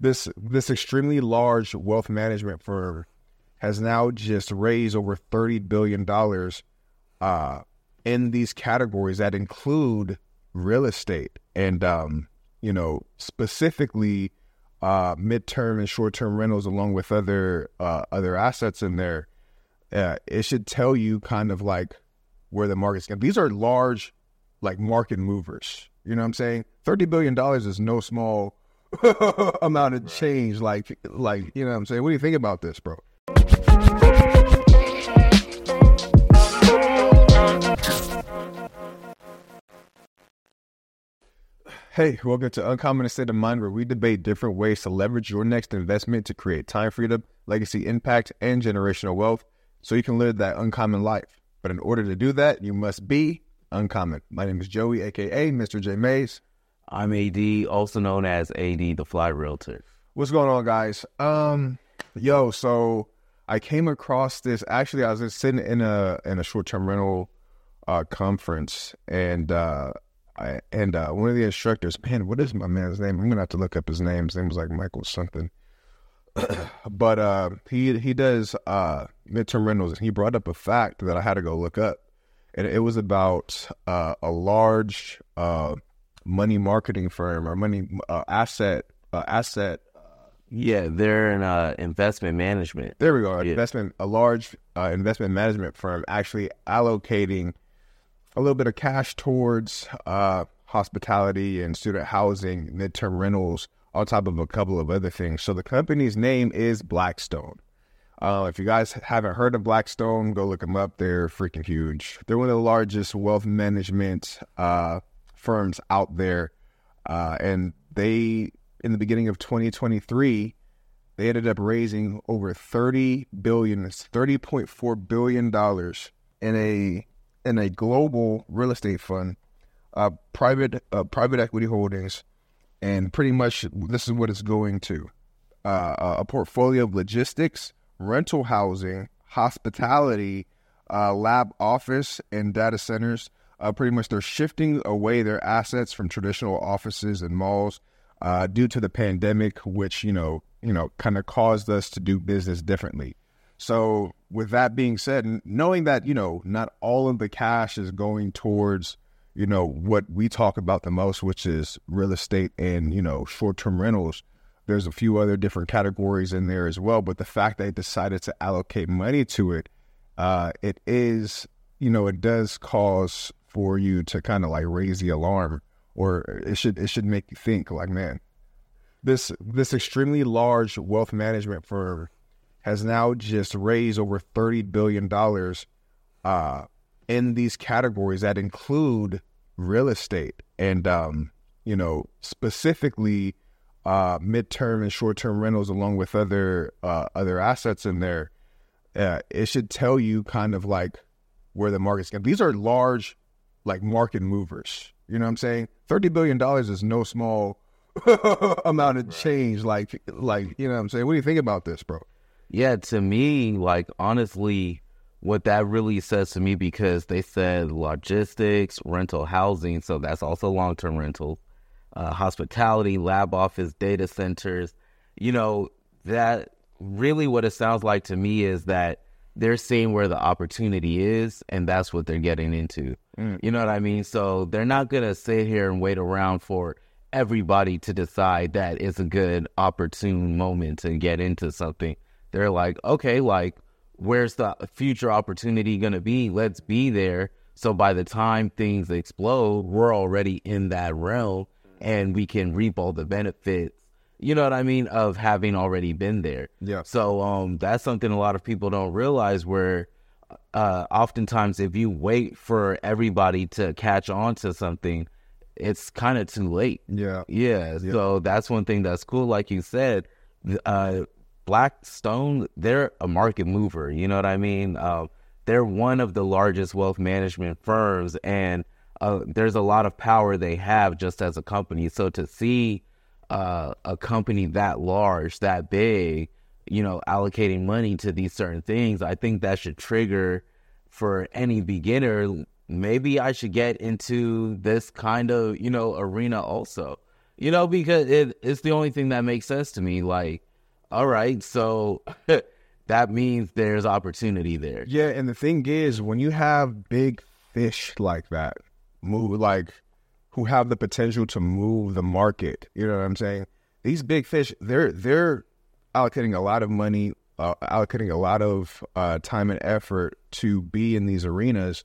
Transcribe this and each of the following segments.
this this extremely large wealth management firm has now just raised over thirty billion dollars uh, in these categories that include real estate and um, you know specifically uh, midterm and short term rentals, along with other uh, other assets in there. Uh, it should tell you kind of like where the market's going. These are large, like market movers. You know what I'm saying? Thirty billion dollars is no small amount of change. Like, like you know what I'm saying? What do you think about this, bro? Hey, welcome to Uncommon State of Mind, where we debate different ways to leverage your next investment to create time freedom, legacy impact, and generational wealth so you can live that uncommon life. But in order to do that, you must be uncommon. My name is Joey, aka Mr. J Maze. I'm AD, also known as AD, the Fly Realtor. What's going on, guys? Um, yo, so I came across this. Actually, I was just sitting in a in a short term rental uh, conference, and uh, I, and uh, one of the instructors, man, what is my man's name? I'm gonna have to look up his name. His name was like Michael something. but uh, he he does uh, midterm rentals, and he brought up a fact that I had to go look up, and it was about uh, a large uh, money marketing firm or money uh, asset uh, asset. Yeah, they're in uh, investment management. There we go. Yeah. Investment a large uh, investment management firm actually allocating a little bit of cash towards uh, hospitality and student housing, midterm rentals, on top of a couple of other things. So the company's name is Blackstone. Uh, if you guys haven't heard of Blackstone, go look them up. They're freaking huge. They're one of the largest wealth management uh, firms out there, uh, and they, in the beginning of 2023, they ended up raising over 30 billion, it's 30.4 billion dollars in a in a global real estate fund, uh, private uh, private equity holdings, and pretty much this is what it's going to: uh, a portfolio of logistics, rental housing, hospitality, uh, lab office, and data centers. Uh, pretty much, they're shifting away their assets from traditional offices and malls uh, due to the pandemic, which you know, you know, kind of caused us to do business differently. So, with that being said, knowing that, you know, not all of the cash is going towards, you know, what we talk about the most, which is real estate and, you know, short term rentals, there's a few other different categories in there as well. But the fact they decided to allocate money to it, uh, it is, you know, it does cause for you to kind of like raise the alarm or it should it should make you think like man this this extremely large wealth management firm has now just raised over thirty billion dollars uh, in these categories that include real estate and um, you know specifically uh, midterm and short term rentals, along with other uh, other assets in there. Uh, it should tell you kind of like where the market's going. These are large, like market movers. You know what I'm saying? Thirty billion dollars is no small amount of change. Like, like you know what I'm saying? What do you think about this, bro? Yeah, to me, like honestly, what that really says to me because they said logistics, rental housing, so that's also long term rental, uh, hospitality, lab office, data centers. You know, that really what it sounds like to me is that they're seeing where the opportunity is and that's what they're getting into. Mm. You know what I mean? So they're not going to sit here and wait around for everybody to decide that it's a good opportune moment to get into something. They're like, okay, like, where's the future opportunity going to be? Let's be there. So by the time things explode, we're already in that realm and we can reap all the benefits. You know what I mean? Of having already been there. Yeah. So um, that's something a lot of people don't realize where uh, oftentimes if you wait for everybody to catch on to something, it's kind of too late. Yeah. Yeah, so that's one thing that's cool. Like you said, uh, Blackstone, they're a market mover. You know what I mean? Uh, they're one of the largest wealth management firms, and uh, there's a lot of power they have just as a company. So to see uh, a company that large, that big, you know, allocating money to these certain things, I think that should trigger for any beginner. Maybe I should get into this kind of, you know, arena also You know, because it, it's the only thing that makes sense to me. Like, all right, so that means there's opportunity there. Yeah, and the thing is, when you have big fish like that, move like who have the potential to move the market, you know what I'm saying? These big fish, they're they're allocating a lot of money, uh, allocating a lot of uh, time and effort to be in these arenas.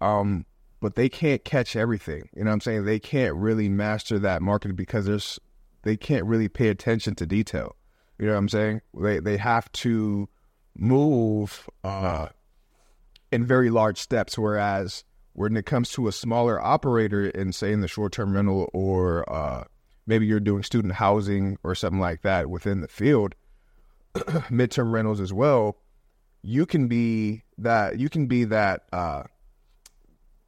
Um, but they can't catch everything. You know what I'm saying? They can't really master that market because there's they can't really pay attention to detail. You know what I'm saying? They they have to move uh, in very large steps, whereas when it comes to a smaller operator in say in the short term rental or uh, maybe you're doing student housing or something like that within the field, midterm rentals as well, you can be that you can be that uh,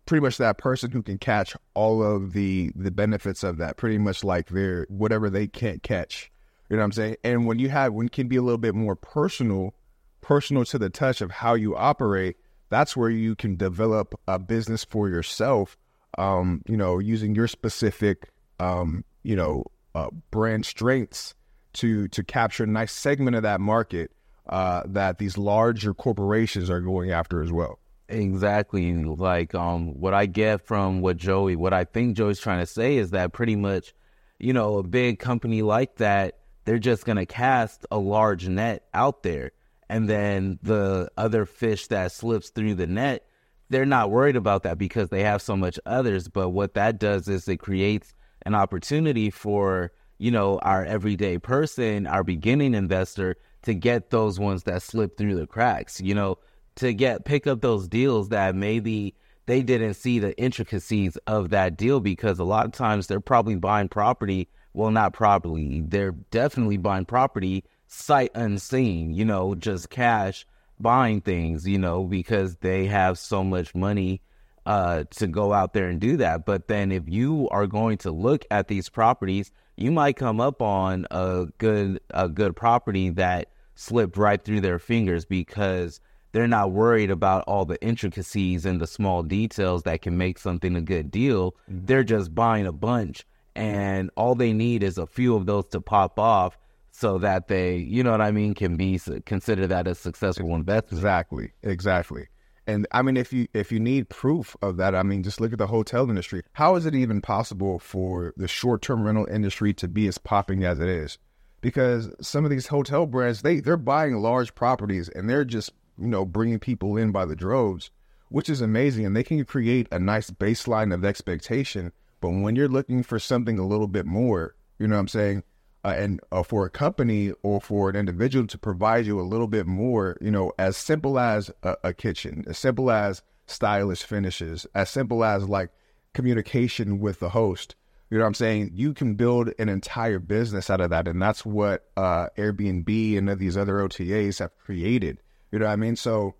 pretty much that person who can catch all of the the benefits of that pretty much like their whatever they can't catch. You know what i'm saying? And when you have when can be a little bit more personal personal to the touch of how you operate that's where you can develop a business for yourself um you know using your specific um you know uh, brand strengths to to capture a nice segment of that market uh that these larger corporations are going after as well Exactly. Like um what I get from what Joey what I think Joey's trying to say is that pretty much, you know, a big company like that, they're just gonna cast a large net out there. And then the other fish that slips through the net, they're not worried about that because they have so much others. But what that does is it creates an opportunity for, you know, our everyday person, our beginning investor to get those ones that slip through the cracks. You know, to get pick up those deals that maybe they didn't see the intricacies of that deal because a lot of times they're probably buying property well not properly they're definitely buying property sight unseen you know just cash buying things you know because they have so much money uh, to go out there and do that but then if you are going to look at these properties you might come up on a good a good property that slipped right through their fingers because they're not worried about all the intricacies and the small details that can make something a good deal. Mm-hmm. They're just buying a bunch, and all they need is a few of those to pop off so that they, you know what I mean, can be consider that a successful investment. Exactly, exactly. And I mean, if you if you need proof of that, I mean, just look at the hotel industry. How is it even possible for the short term rental industry to be as popping as it is? Because some of these hotel brands, they they're buying large properties and they're just you know, bringing people in by the droves, which is amazing. And they can create a nice baseline of expectation. But when you're looking for something a little bit more, you know what I'm saying? Uh, and uh, for a company or for an individual to provide you a little bit more, you know, as simple as a, a kitchen, as simple as stylish finishes, as simple as like communication with the host. You know what I'm saying? You can build an entire business out of that. And that's what uh, Airbnb and these other OTAs have created. You know what I mean? So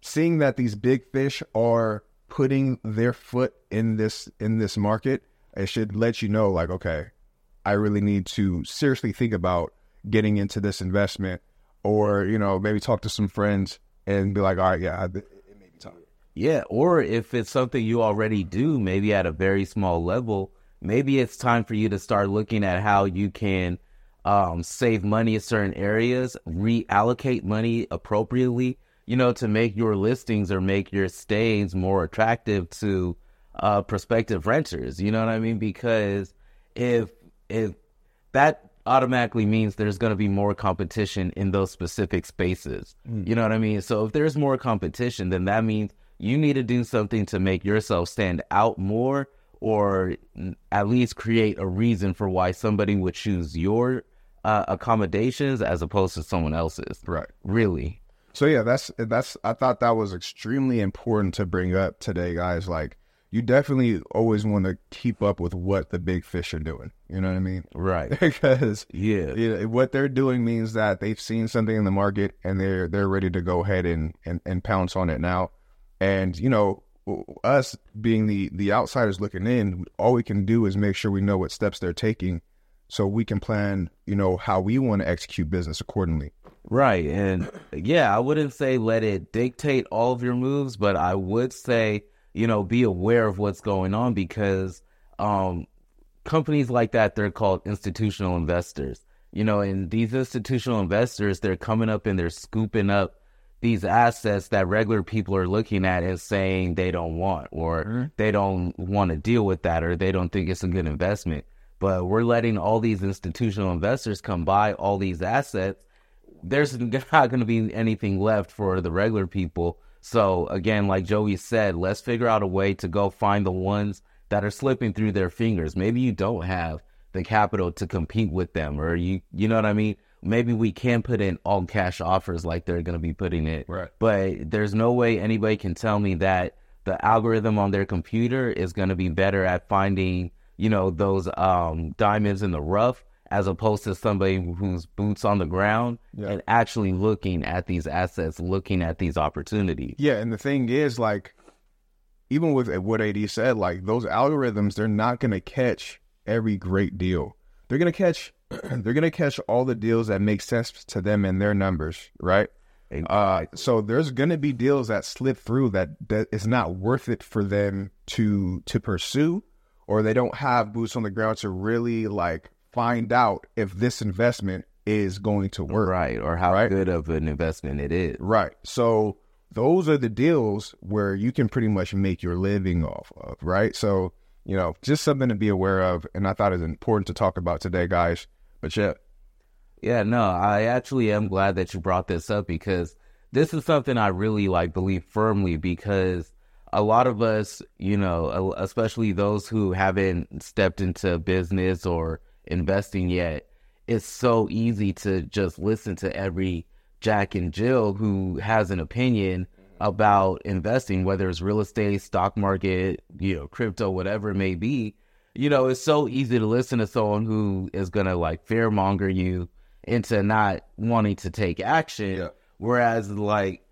seeing that these big fish are putting their foot in this in this market, it should let you know like, okay, I really need to seriously think about getting into this investment or, you know, maybe talk to some friends and be like, all right, yeah, time. Yeah, or if it's something you already do, maybe at a very small level, maybe it's time for you to start looking at how you can um, save money in certain areas, reallocate money appropriately, you know, to make your listings or make your stays more attractive to uh, prospective renters. You know what I mean? Because if if that automatically means there's going to be more competition in those specific spaces. Mm. You know what I mean? So if there's more competition, then that means you need to do something to make yourself stand out more or at least create a reason for why somebody would choose your uh, accommodations as opposed to someone else's. Right. Really. So yeah, that's that's I thought that was extremely important to bring up today, guys. Like you definitely always want to keep up with what the big fish are doing. You know what I mean? Right. because yeah, yeah, what they're doing means that they've seen something in the market and they're they're ready to go ahead and and, and pounce on it now. And you know, us being the the outsiders looking in, all we can do is make sure we know what steps they're taking, so we can plan, you know, how we want to execute business accordingly. Right, and yeah, I wouldn't say let it dictate all of your moves, but I would say, you know, be aware of what's going on because, um, companies like that, they're called institutional investors. You know, and these institutional investors, they're coming up and they're scooping up these assets that regular people are looking at and saying they don't want or mm-hmm. they don't want to deal with that or they don't think it's a good investment. But we're letting all these institutional investors come buy all these assets. There's not going to be anything left for the regular people. So again, like Joey said, let's figure out a way to go find the ones that are slipping through their fingers. Maybe you don't have the capital to compete with them or you you know what I mean? maybe we can put in all cash offers like they're going to be putting it. Right. But there's no way anybody can tell me that the algorithm on their computer is going to be better at finding, you know, those um, diamonds in the rough as opposed to somebody who's boots on the ground yeah. and actually looking at these assets, looking at these opportunities. Yeah, and the thing is like even with what AD said, like those algorithms, they're not going to catch every great deal. They're going to catch they're gonna catch all the deals that make sense to them and their numbers, right? Uh, so there's gonna be deals that slip through that that is not worth it for them to to pursue, or they don't have boots on the ground to really like find out if this investment is going to work, right, or how right? good of an investment it is, right? So those are the deals where you can pretty much make your living off of, right? So you know, just something to be aware of, and I thought it's important to talk about today, guys. But yeah. Yeah, no, I actually am glad that you brought this up because this is something I really like believe firmly because a lot of us, you know, especially those who haven't stepped into business or investing yet, it's so easy to just listen to every Jack and Jill who has an opinion mm-hmm. about investing, whether it's real estate, stock market, you know, crypto, whatever it may be you know, it's so easy to listen to someone who is gonna like fear monger you into not wanting to take action. Yeah. Whereas like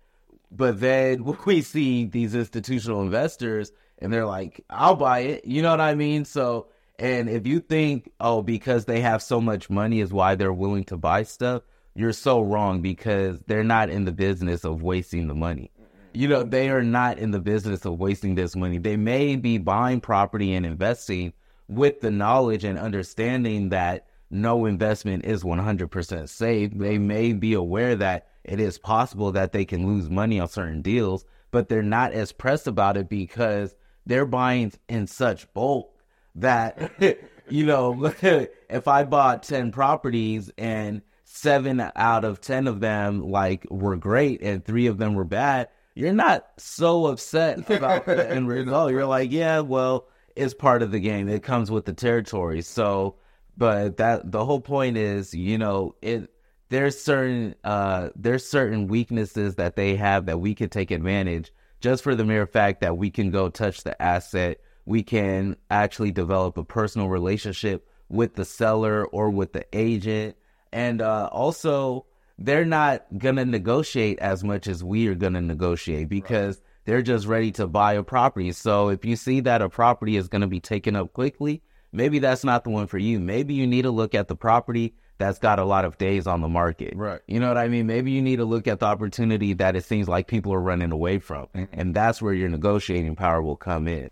but then we see these institutional investors and they're like, I'll buy it. You know what I mean? So and if you think, oh, because they have so much money is why they're willing to buy stuff, you're so wrong because they're not in the business of wasting the money. You know, they are not in the business of wasting this money. They may be buying property and investing with the knowledge and understanding that no investment is 100% safe. They may be aware that it is possible that they can lose money on certain deals, but they're not as pressed about it because they're buying in such bulk that, you know, if I bought 10 properties and seven out of 10 of them like were great and three of them were bad, you're not so upset about the end result. You're like, yeah, well, it's part of the game. It comes with the territory. So, but that the whole point is, you know, it there's certain uh there's certain weaknesses that they have that we can take advantage just for the mere fact that we can go touch the asset. We can actually develop a personal relationship with the seller or with the agent. And uh, also, they're not going to negotiate as much as we are going to negotiate because they're just ready to buy a property. So if you see that a property is going to be taken up quickly, maybe that's not the one for you. Maybe you need to look at the property that's got a lot of days on the market. Right. You know what I mean? Maybe you need to look at the opportunity that it seems like people are running away from. Mm-hmm. And that's where your negotiating power will come in.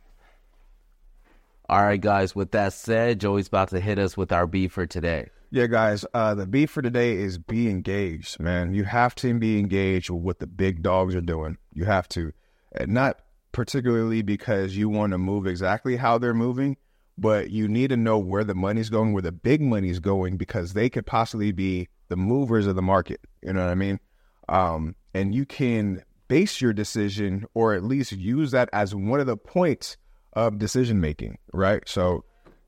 All right, guys, with that said, Joey's about to hit us with our beef for today. Yeah, guys, uh, the beef for today is be engaged, man. You have to be engaged with what the big dogs are doing. You have to not particularly because you want to move exactly how they're moving, but you need to know where the money's going, where the big money's going, because they could possibly be the movers of the market. You know what I mean? Um, and you can base your decision or at least use that as one of the points of decision making, right? So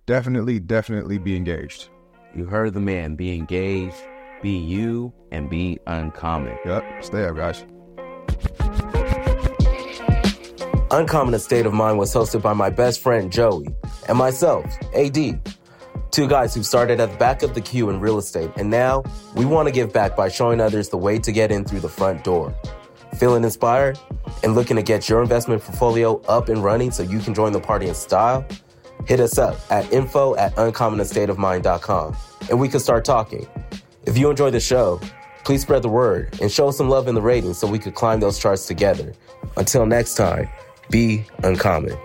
definitely, definitely be engaged. You heard the man. Be engaged, be you, and be uncommon. Yep. Stay up, guys. Uncommon Estate of Mind was hosted by my best friend Joey and myself, AD. Two guys who started at the back of the queue in real estate, and now we want to give back by showing others the way to get in through the front door. Feeling inspired and looking to get your investment portfolio up and running so you can join the party in style? Hit us up at info at uncommonestateofmind.com and we can start talking. If you enjoy the show, please spread the word and show some love in the ratings so we could climb those charts together. Until next time, be uncommon.